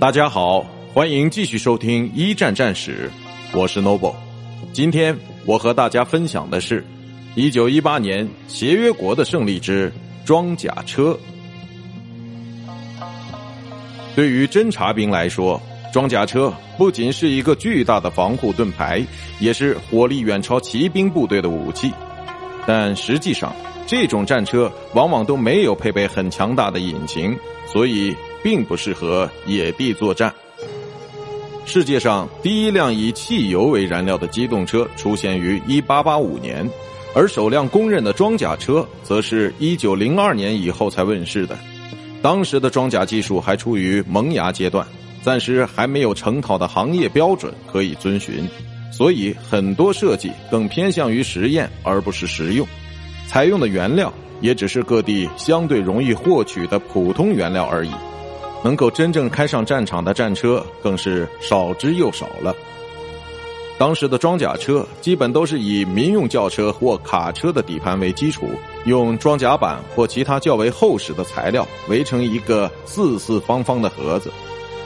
大家好，欢迎继续收听一战战史，我是 Noble。今天我和大家分享的是一九一八年协约国的胜利之装甲车。对于侦察兵来说，装甲车不仅是一个巨大的防护盾牌，也是火力远超骑兵部队的武器。但实际上，这种战车往往都没有配备很强大的引擎，所以。并不适合野地作战。世界上第一辆以汽油为燃料的机动车出现于1885年，而首辆公认的装甲车则是一九零二年以后才问世的。当时的装甲技术还处于萌芽阶段，暂时还没有成套的行业标准可以遵循，所以很多设计更偏向于实验而不是实用，采用的原料也只是各地相对容易获取的普通原料而已。能够真正开上战场的战车更是少之又少了。当时的装甲车基本都是以民用轿车或卡车的底盘为基础，用装甲板或其他较为厚实的材料围成一个四四方方的盒子。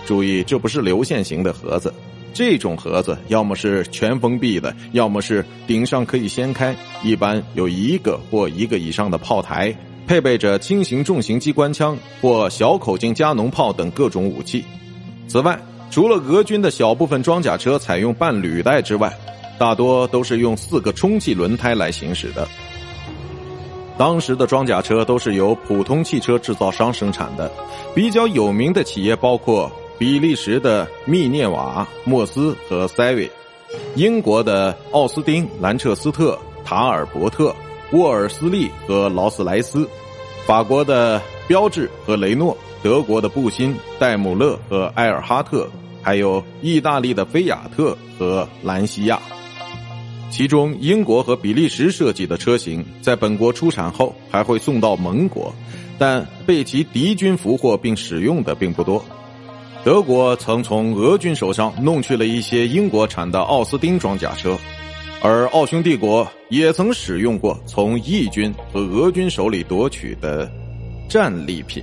注意，这不是流线型的盒子，这种盒子要么是全封闭的，要么是顶上可以掀开，一般有一个或一个以上的炮台。配备着轻型、重型机关枪或小口径加农炮等各种武器。此外，除了俄军的小部分装甲车采用半履带之外，大多都是用四个充气轮胎来行驶的。当时的装甲车都是由普通汽车制造商生产的，比较有名的企业包括比利时的密涅瓦、莫斯和塞维，英国的奥斯丁、兰彻斯特、塔尔伯特。沃尔斯利和劳斯莱斯，法国的标致和雷诺，德国的布辛、戴姆勒和埃尔哈特，还有意大利的菲亚特和兰西亚。其中，英国和比利时设计的车型在本国出产后还会送到盟国，但被其敌军俘获并使用的并不多。德国曾从俄军手上弄去了一些英国产的奥斯丁装甲车。而奥匈帝国也曾使用过从义军和俄军手里夺取的战利品。